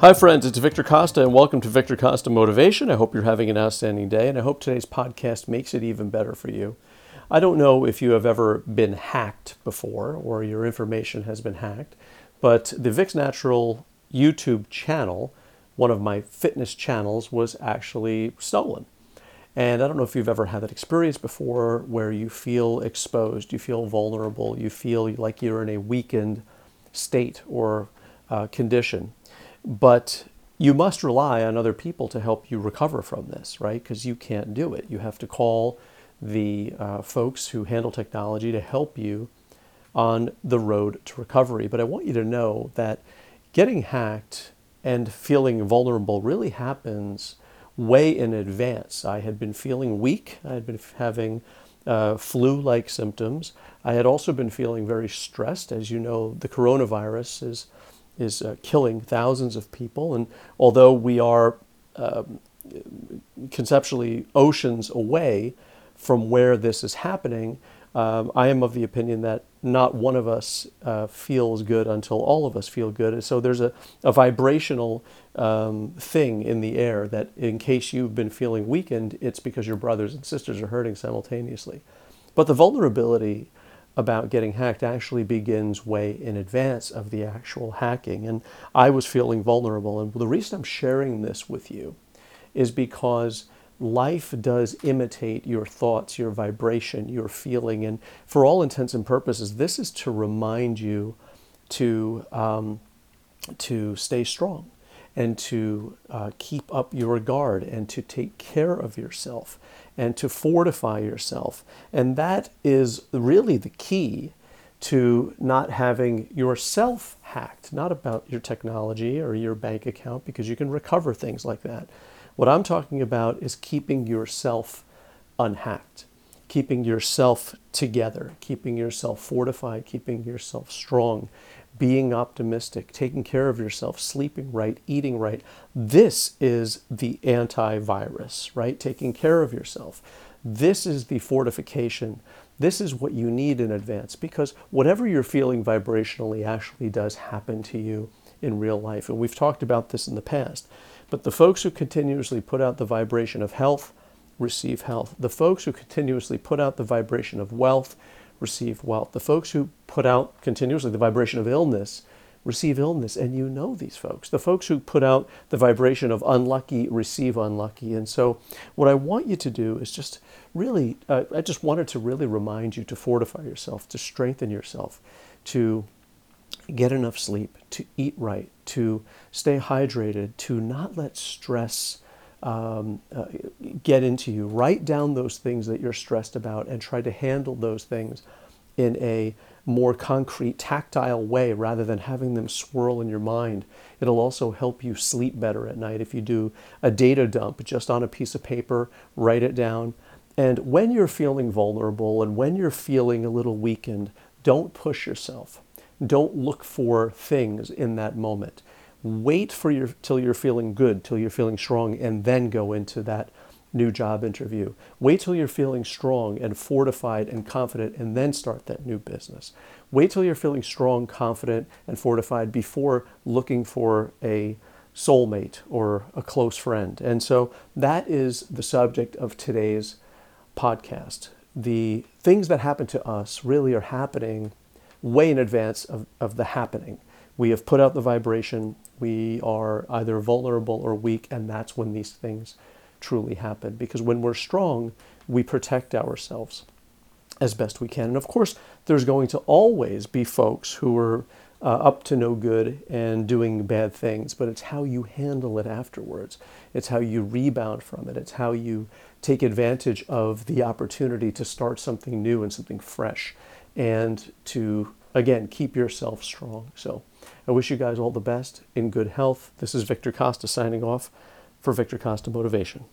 Hi, friends, it's Victor Costa, and welcome to Victor Costa Motivation. I hope you're having an outstanding day, and I hope today's podcast makes it even better for you. I don't know if you have ever been hacked before or your information has been hacked, but the Vix Natural YouTube channel, one of my fitness channels, was actually stolen. And I don't know if you've ever had that experience before where you feel exposed, you feel vulnerable, you feel like you're in a weakened state or uh, condition. But you must rely on other people to help you recover from this, right? Because you can't do it. You have to call the uh, folks who handle technology to help you on the road to recovery. But I want you to know that getting hacked and feeling vulnerable really happens way in advance. I had been feeling weak, I had been having uh, flu like symptoms. I had also been feeling very stressed. As you know, the coronavirus is is uh, killing thousands of people. And although we are um, conceptually oceans away from where this is happening, um, I am of the opinion that not one of us uh, feels good until all of us feel good. And so there's a, a vibrational um, thing in the air that, in case you've been feeling weakened, it's because your brothers and sisters are hurting simultaneously. But the vulnerability about getting hacked actually begins way in advance of the actual hacking. And I was feeling vulnerable. And the reason I'm sharing this with you is because life does imitate your thoughts, your vibration, your feeling. And for all intents and purposes, this is to remind you to, um, to stay strong and to uh, keep up your guard and to take care of yourself and to fortify yourself. And that is really the key to not having yourself hacked, not about your technology or your bank account, because you can recover things like that. What I'm talking about is keeping yourself unhacked, keeping yourself together, keeping yourself fortified, keeping yourself strong, being optimistic, taking care of yourself, sleeping right, eating right. This is the antivirus, right? Taking care of yourself. This is the fortification. This is what you need in advance because whatever you're feeling vibrationally actually does happen to you in real life. And we've talked about this in the past. But the folks who continuously put out the vibration of health receive health. The folks who continuously put out the vibration of wealth receive wealth. The folks who put out continuously the vibration of illness receive illness, and you know these folks. The folks who put out the vibration of unlucky receive unlucky. And so, what I want you to do is just really, uh, I just wanted to really remind you to fortify yourself, to strengthen yourself, to get enough sleep, to eat right, to stay hydrated, to not let stress um, uh, get into you. Write down those things that you're stressed about and try to handle those things in a more concrete, tactile way rather than having them swirl in your mind. It'll also help you sleep better at night if you do a data dump just on a piece of paper, write it down. And when you're feeling vulnerable and when you're feeling a little weakened, don't push yourself. Don't look for things in that moment. Wait for your till you're feeling good, till you're feeling strong, and then go into that new job interview. Wait till you're feeling strong and fortified and confident, and then start that new business. Wait till you're feeling strong, confident, and fortified before looking for a soulmate or a close friend. And so that is the subject of today's podcast. The things that happen to us really are happening way in advance of, of the happening. We have put out the vibration, we are either vulnerable or weak, and that's when these things truly happen. Because when we're strong, we protect ourselves as best we can. And of course, there's going to always be folks who are uh, up to no good and doing bad things, but it's how you handle it afterwards. It's how you rebound from it. It's how you take advantage of the opportunity to start something new and something fresh and to, again, keep yourself strong. So, I wish you guys all the best in good health. This is Victor Costa signing off for Victor Costa Motivation.